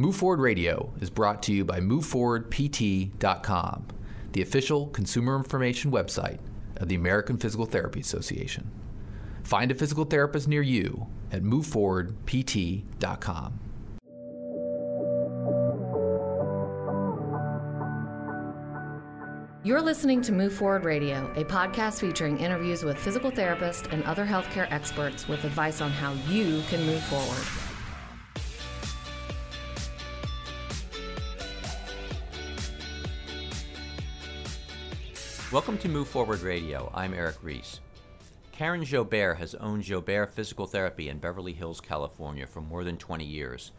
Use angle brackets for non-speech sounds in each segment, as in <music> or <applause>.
Move Forward Radio is brought to you by MoveForwardPT.com, the official consumer information website of the American Physical Therapy Association. Find a physical therapist near you at MoveForwardPT.com. You're listening to Move Forward Radio, a podcast featuring interviews with physical therapists and other healthcare experts with advice on how you can move forward. Welcome to Move Forward Radio. I'm Eric Reese. Karen Joubert has owned Joubert Physical Therapy in Beverly Hills, California for more than 20 years.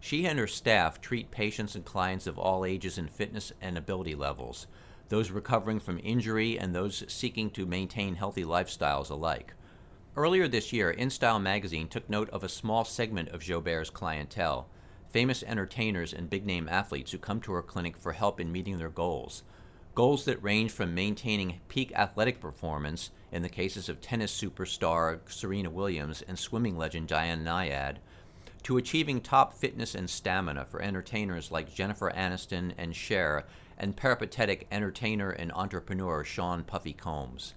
She and her staff treat patients and clients of all ages and fitness and ability levels, those recovering from injury and those seeking to maintain healthy lifestyles alike. Earlier this year, InStyle magazine took note of a small segment of Joubert's clientele, famous entertainers and big name athletes who come to her clinic for help in meeting their goals goals that range from maintaining peak athletic performance in the cases of tennis superstar Serena Williams and swimming legend Diana Nyad, to achieving top fitness and stamina for entertainers like Jennifer Aniston and Cher and peripatetic entertainer and entrepreneur Sean Puffy Combs.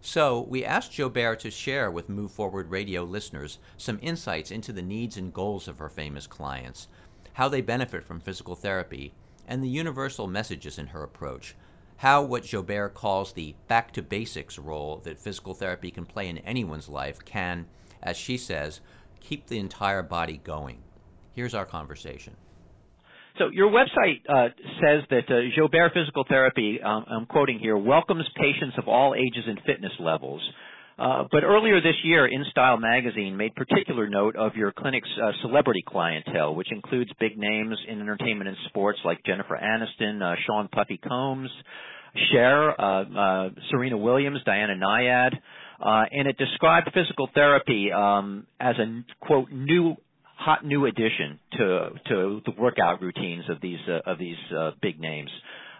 So, we asked Joubert to share with Move Forward Radio listeners some insights into the needs and goals of her famous clients, how they benefit from physical therapy, and the universal messages in her approach. How what Joubert calls the back to basics role that physical therapy can play in anyone's life can, as she says, keep the entire body going. Here's our conversation. So your website uh, says that uh, Joubert Physical Therapy, um, I'm quoting here, welcomes patients of all ages and fitness levels. Uh, but earlier this year, InStyle magazine made particular note of your clinic's uh, celebrity clientele, which includes big names in entertainment and sports like Jennifer Aniston, uh, Sean Puffy Combs, Cher, uh, uh, Serena Williams, Diana Nyad, and it described physical therapy um, as a quote new hot new addition to to the workout routines of these of these big names.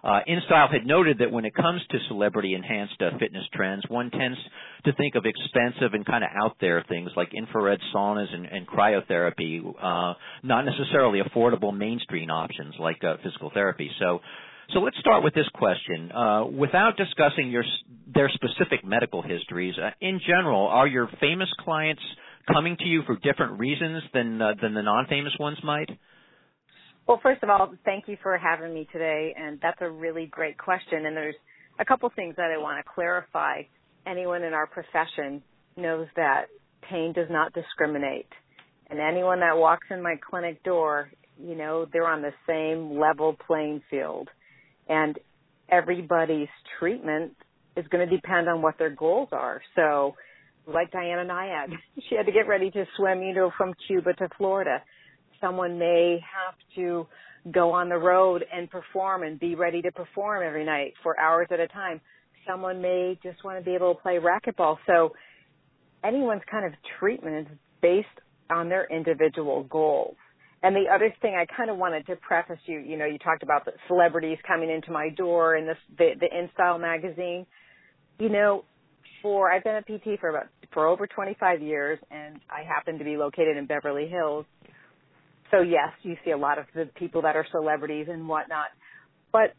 Uh, InStyle had noted that when it comes to celebrity enhanced uh, fitness trends, one tends to think of expensive and kind of out there things like infrared saunas and, and cryotherapy, uh, not necessarily affordable mainstream options like uh, physical therapy. So, so let's start with this question. Uh, without discussing your their specific medical histories, uh, in general, are your famous clients coming to you for different reasons than than the non-famous ones might? Well, first of all, thank you for having me today, and that's a really great question. And there's a couple things that I want to clarify. Anyone in our profession knows that pain does not discriminate. And anyone that walks in my clinic door, you know, they're on the same level playing field. And everybody's treatment is going to depend on what their goals are. So, like Diana Nyad, <laughs> she had to get ready to swim, you know, from Cuba to Florida someone may have to go on the road and perform and be ready to perform every night for hours at a time. Someone may just want to be able to play racquetball. So anyone's kind of treatment is based on their individual goals. And the other thing I kind of wanted to preface you, you know, you talked about the celebrities coming into my door and this the the InStyle magazine. You know, for I've been a PT for about for over 25 years and I happen to be located in Beverly Hills so yes, you see a lot of the people that are celebrities and whatnot. But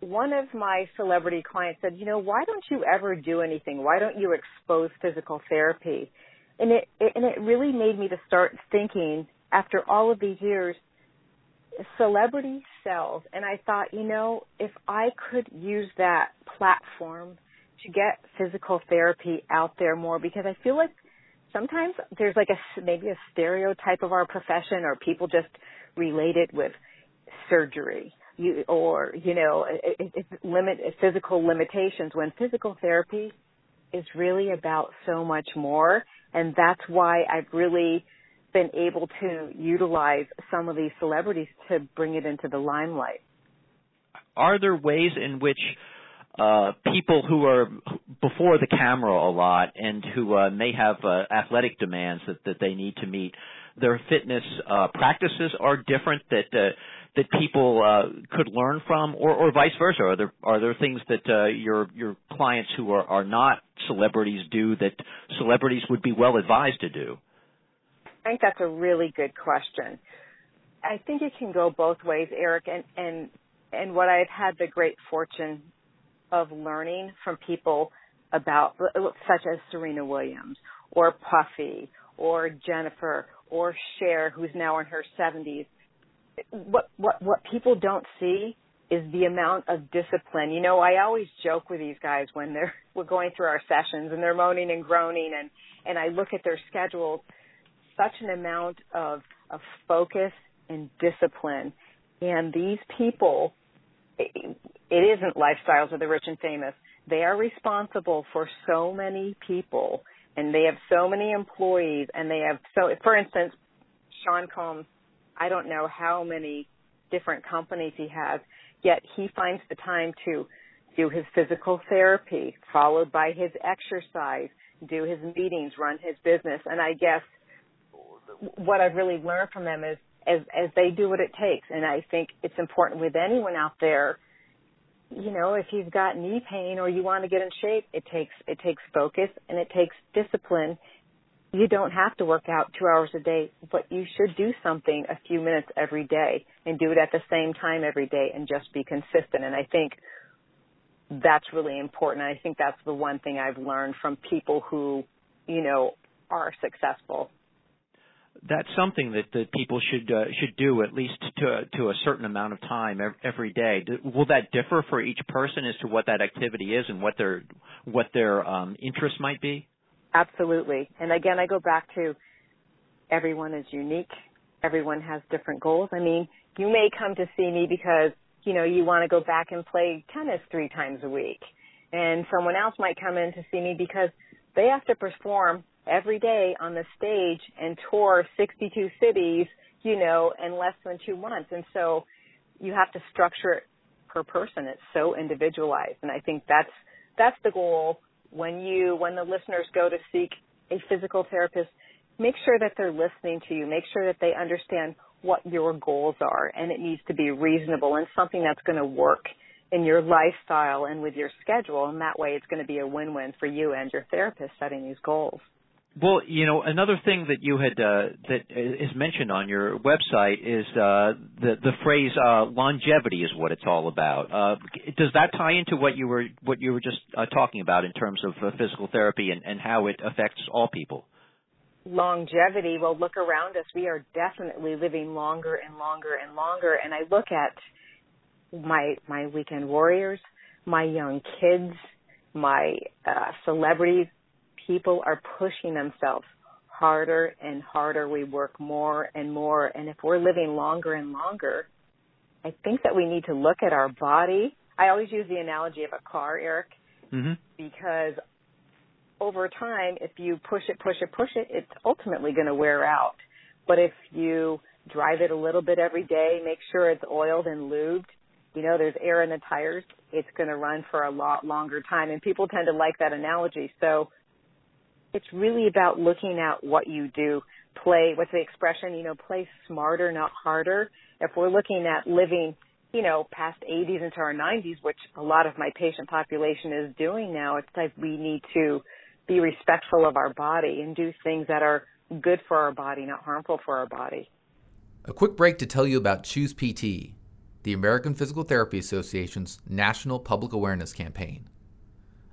one of my celebrity clients said, you know, why don't you ever do anything? Why don't you expose physical therapy? And it, it and it really made me to start thinking after all of these years, celebrity sells. And I thought, you know, if I could use that platform to get physical therapy out there more because I feel like sometimes there's like a maybe a stereotype of our profession or people just relate it with surgery you or you know it, it, limit physical limitations when physical therapy is really about so much more and that's why I've really been able to utilize some of these celebrities to bring it into the limelight. Are there ways in which uh, people who are before the camera a lot and who uh, may have uh, athletic demands that, that they need to meet. Their fitness uh, practices are different that uh, that people uh, could learn from, or, or vice versa. Are there are there things that uh, your your clients who are, are not celebrities do that celebrities would be well advised to do? I think that's a really good question. I think it can go both ways, Eric, and and and what I've had the great fortune of learning from people about such as Serena Williams or Puffy or Jennifer or Cher who's now in her 70s what what what people don't see is the amount of discipline. You know, I always joke with these guys when they're <laughs> we're going through our sessions and they're moaning and groaning and and I look at their schedules such an amount of of focus and discipline and these people it, isn't lifestyles of the rich and famous. They are responsible for so many people and they have so many employees and they have so for instance Sean Combs I don't know how many different companies he has yet he finds the time to do his physical therapy followed by his exercise do his meetings run his business. And I guess what I've really learned from them is as as they do what it takes and I think it's important with anyone out there you know, if you've got knee pain or you want to get in shape, it takes it takes focus and it takes discipline. You don't have to work out 2 hours a day, but you should do something a few minutes every day and do it at the same time every day and just be consistent. And I think that's really important. I think that's the one thing I've learned from people who, you know, are successful that's something that, that people should uh, should do at least to to a certain amount of time every day. Will that differ for each person as to what that activity is and what their what their um, interest might be? Absolutely. And again, I go back to everyone is unique. Everyone has different goals. I mean, you may come to see me because you know you want to go back and play tennis three times a week, and someone else might come in to see me because they have to perform every day on the stage and tour 62 cities, you know, in less than two months. And so you have to structure it per person. It's so individualized. And I think that's, that's the goal when you, when the listeners go to seek a physical therapist, make sure that they're listening to you. Make sure that they understand what your goals are and it needs to be reasonable and something that's going to work in your lifestyle and with your schedule and that way it's going to be a win-win for you and your therapist setting these goals. Well, you know, another thing that you had uh, that is mentioned on your website is uh, the the phrase uh, longevity is what it's all about. Uh, does that tie into what you were what you were just uh, talking about in terms of uh, physical therapy and, and how it affects all people? Longevity. Well, look around us. We are definitely living longer and longer and longer. And I look at my my weekend warriors, my young kids, my uh, celebrities people are pushing themselves harder and harder. We work more and more. And if we're living longer and longer, I think that we need to look at our body. I always use the analogy of a car, Eric, mm-hmm. because over time, if you push it, push it, push it, it's ultimately going to wear out. But if you drive it a little bit every day, make sure it's oiled and lubed, you know, there's air in the tires, it's going to run for a lot longer time. And people tend to like that analogy. So it's really about looking at what you do. Play, what's the expression? You know, play smarter, not harder. If we're looking at living, you know, past 80s into our 90s, which a lot of my patient population is doing now, it's like we need to be respectful of our body and do things that are good for our body, not harmful for our body. A quick break to tell you about Choose PT, the American Physical Therapy Association's national public awareness campaign.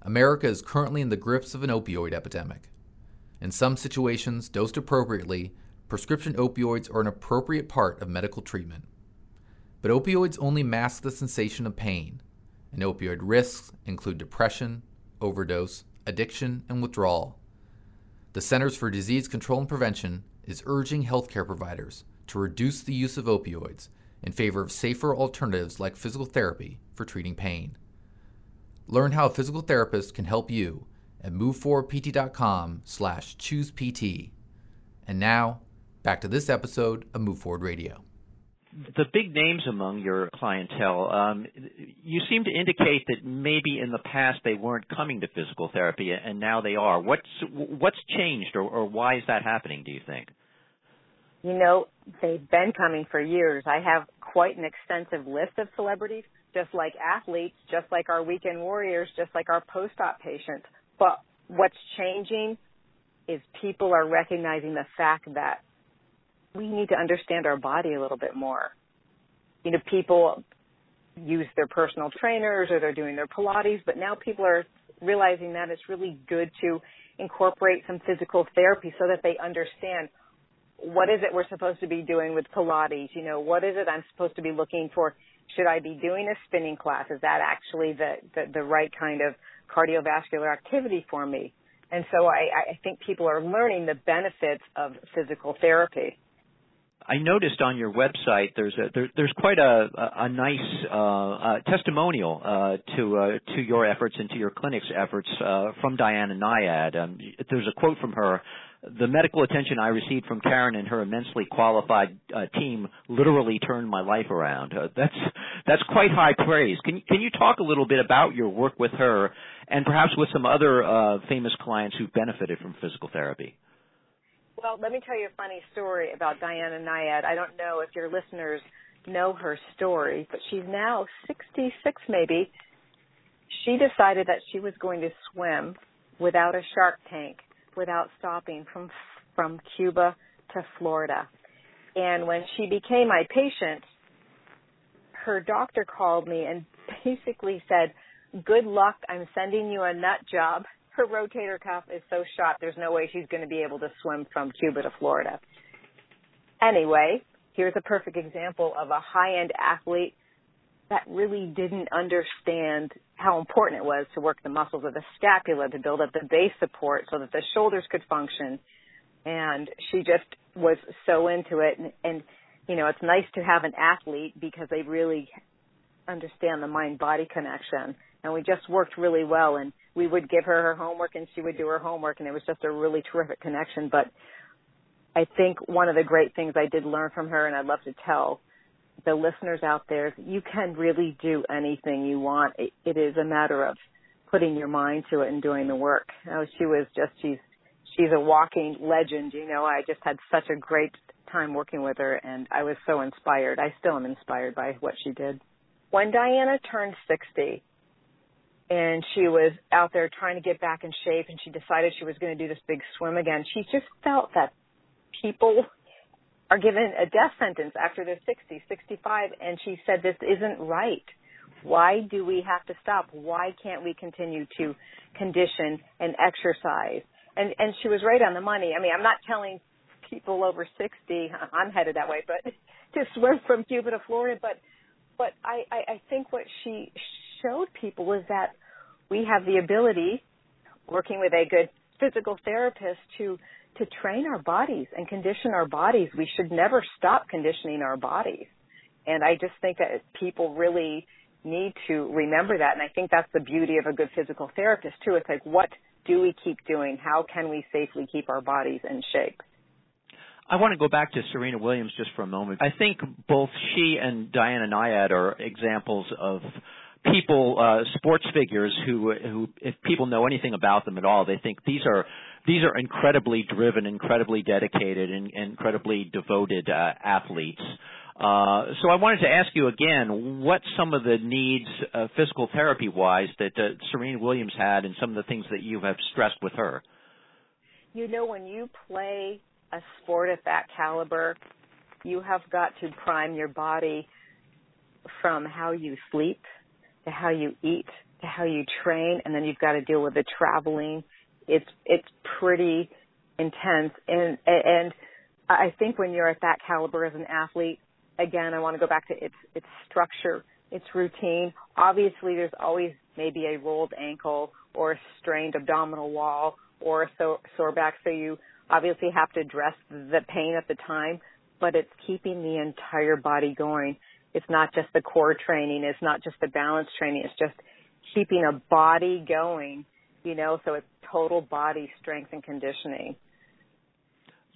America is currently in the grips of an opioid epidemic. In some situations, dosed appropriately, prescription opioids are an appropriate part of medical treatment. But opioids only mask the sensation of pain, and opioid risks include depression, overdose, addiction, and withdrawal. The Centers for Disease Control and Prevention is urging healthcare providers to reduce the use of opioids in favor of safer alternatives like physical therapy for treating pain. Learn how a physical therapist can help you at moveforwardpt.com slash choosept. And now, back to this episode of Move Forward Radio. The big names among your clientele, um, you seem to indicate that maybe in the past they weren't coming to physical therapy, and now they are. What's what's changed, or, or why is that happening? Do you think? You know, they've been coming for years. I have quite an extensive list of celebrities just like athletes, just like our weekend warriors, just like our post-op patients. But what's changing is people are recognizing the fact that we need to understand our body a little bit more. You know, people use their personal trainers or they're doing their Pilates, but now people are realizing that it's really good to incorporate some physical therapy so that they understand what is it we're supposed to be doing with Pilates? You know, what is it I'm supposed to be looking for? Should I be doing a spinning class? Is that actually the, the, the right kind of cardiovascular activity for me? And so I, I think people are learning the benefits of physical therapy. I noticed on your website there's a there, there's quite a a, nice uh, uh, testimonial uh, to uh, to your efforts and to your clinic's efforts uh, from Diana Nyad. Um, there's a quote from her. The medical attention I received from Karen and her immensely qualified uh, team literally turned my life around. that's that's quite high praise. Can can you talk a little bit about your work with her and perhaps with some other famous clients who benefited from physical therapy? Well, let me tell you a funny story about Diana Nyad. I don't know if your listeners know her story, but she's now 66 maybe. She decided that she was going to swim without a shark tank, without stopping from from Cuba to Florida. And when she became my patient, her doctor called me and <laughs> basically said, "Good luck. I'm sending you a nut job her rotator cuff is so shot, there's no way she's going to be able to swim from Cuba to Florida. Anyway, here's a perfect example of a high end athlete that really didn't understand how important it was to work the muscles of the scapula to build up the base support so that the shoulders could function. And she just was so into it. And, and you know, it's nice to have an athlete because they really understand the mind body connection. And we just worked really well. And we would give her her homework and she would do her homework and it was just a really terrific connection. But I think one of the great things I did learn from her and I'd love to tell the listeners out there, you can really do anything you want. it, it is a matter of putting your mind to it and doing the work. Know, she was just, she's, she's a walking legend. You know, I just had such a great time working with her and I was so inspired. I still am inspired by what she did. When Diana turned 60, and she was out there trying to get back in shape and she decided she was going to do this big swim again. She just felt that people are given a death sentence after they're 60, 65 and she said this isn't right. Why do we have to stop? Why can't we continue to condition and exercise? And and she was right on the money. I mean, I'm not telling people over 60, I'm headed that way, but <laughs> to swim from Cuba to Florida, but but I, I, I think what she showed people is that we have the ability, working with a good physical therapist, to to train our bodies and condition our bodies. We should never stop conditioning our bodies. And I just think that people really need to remember that. And I think that's the beauty of a good physical therapist too. It's like, what do we keep doing? How can we safely keep our bodies in shape? I want to go back to Serena Williams just for a moment. I think both she and Diana Nyad are examples of people, uh, sports figures who, who, if people know anything about them at all, they think these are these are incredibly driven, incredibly dedicated, and incredibly devoted uh, athletes. Uh, so I wanted to ask you again, what some of the needs, uh, physical therapy wise, that uh, Serena Williams had, and some of the things that you have stressed with her. You know, when you play a sport at that caliber, you have got to prime your body from how you sleep to how you eat to how you train and then you've got to deal with the traveling. It's it's pretty intense. And and I think when you're at that caliber as an athlete again I want to go back to its its structure its routine. Obviously there's always maybe a rolled ankle or a strained abdominal wall or a sore, sore back so you obviously have to address the pain at the time but it's keeping the entire body going it's not just the core training. It's not just the balance training. It's just keeping a body going, you know, so it's total body strength and conditioning.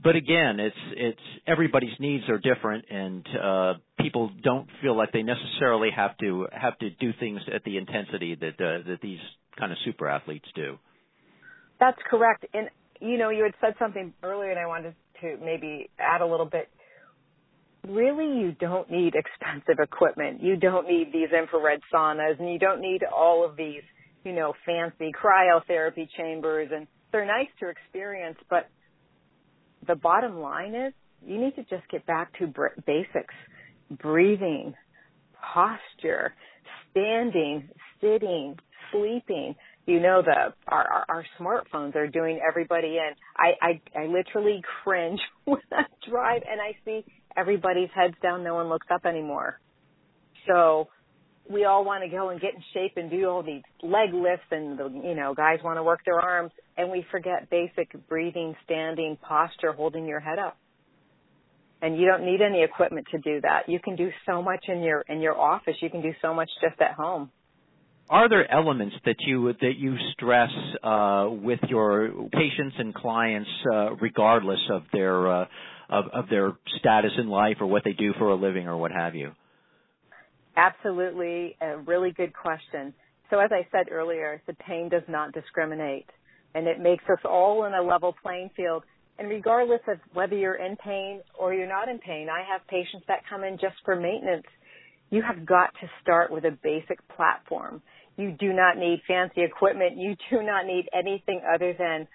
But again, it's it's everybody's needs are different, and uh, people don't feel like they necessarily have to have to do things at the intensity that uh, that these kind of super athletes do. That's correct. And you know, you had said something earlier, and I wanted to maybe add a little bit really you don't need expensive equipment. You don't need these infrared saunas and you don't need all of these, you know, fancy cryotherapy chambers and they're nice to experience, but the bottom line is You need to just get back to basics breathing, posture, standing, sitting, sleeping. You know the our, our, our smartphones are doing everybody in. I, I I literally cringe <laughs> when I drive and I see everybody's heads down, no one looks up anymore. So we all want to go and get in shape and do all these leg lifts and the you know guys want to work their arms and we forget basic breathing standing posture holding your head up. And you don't need any equipment to do that. You can do so much in your in your office. You can do so much just at home. Are there elements that you that you stress uh, with your patients and clients uh, regardless of their uh, of, of their status in life or what they do for a living or what have you Absolutely, a really good question. So as I said earlier, the pain does not discriminate and it makes us all in a level playing field. And regardless of whether you're in pain or you're not in pain, I have patients that come in just for maintenance. You have got to start with a basic platform. You do not need fancy equipment. You do not need anything other than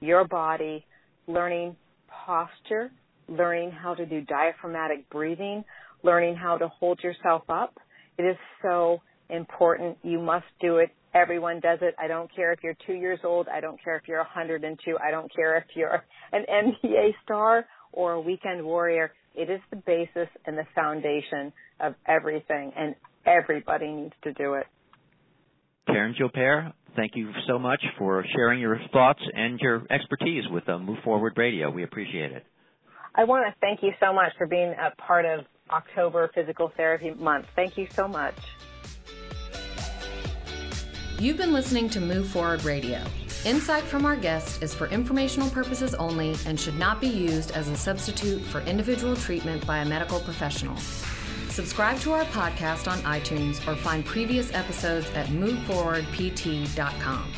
your body learning posture, learning how to do diaphragmatic breathing, learning how to hold yourself up. It is so important. You must do it. Everyone does it. I don't care if you're two years old. I don't care if you're 102. I don't care if you're an NBA star or a weekend warrior. It is the basis and the foundation of everything, and everybody needs to do it. Karen Joubert, thank you so much for sharing your thoughts and your expertise with uh, Move Forward Radio. We appreciate it. I want to thank you so much for being a part of October Physical Therapy Month. Thank you so much. You've been listening to Move Forward Radio. Insight from our guests is for informational purposes only and should not be used as a substitute for individual treatment by a medical professional. Subscribe to our podcast on iTunes or find previous episodes at moveforwardpt.com.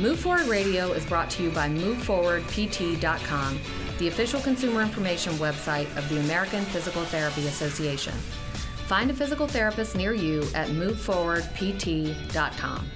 Move Forward Radio is brought to you by moveforwardpt.com the official consumer information website of the American Physical Therapy Association. Find a physical therapist near you at moveforwardpt.com.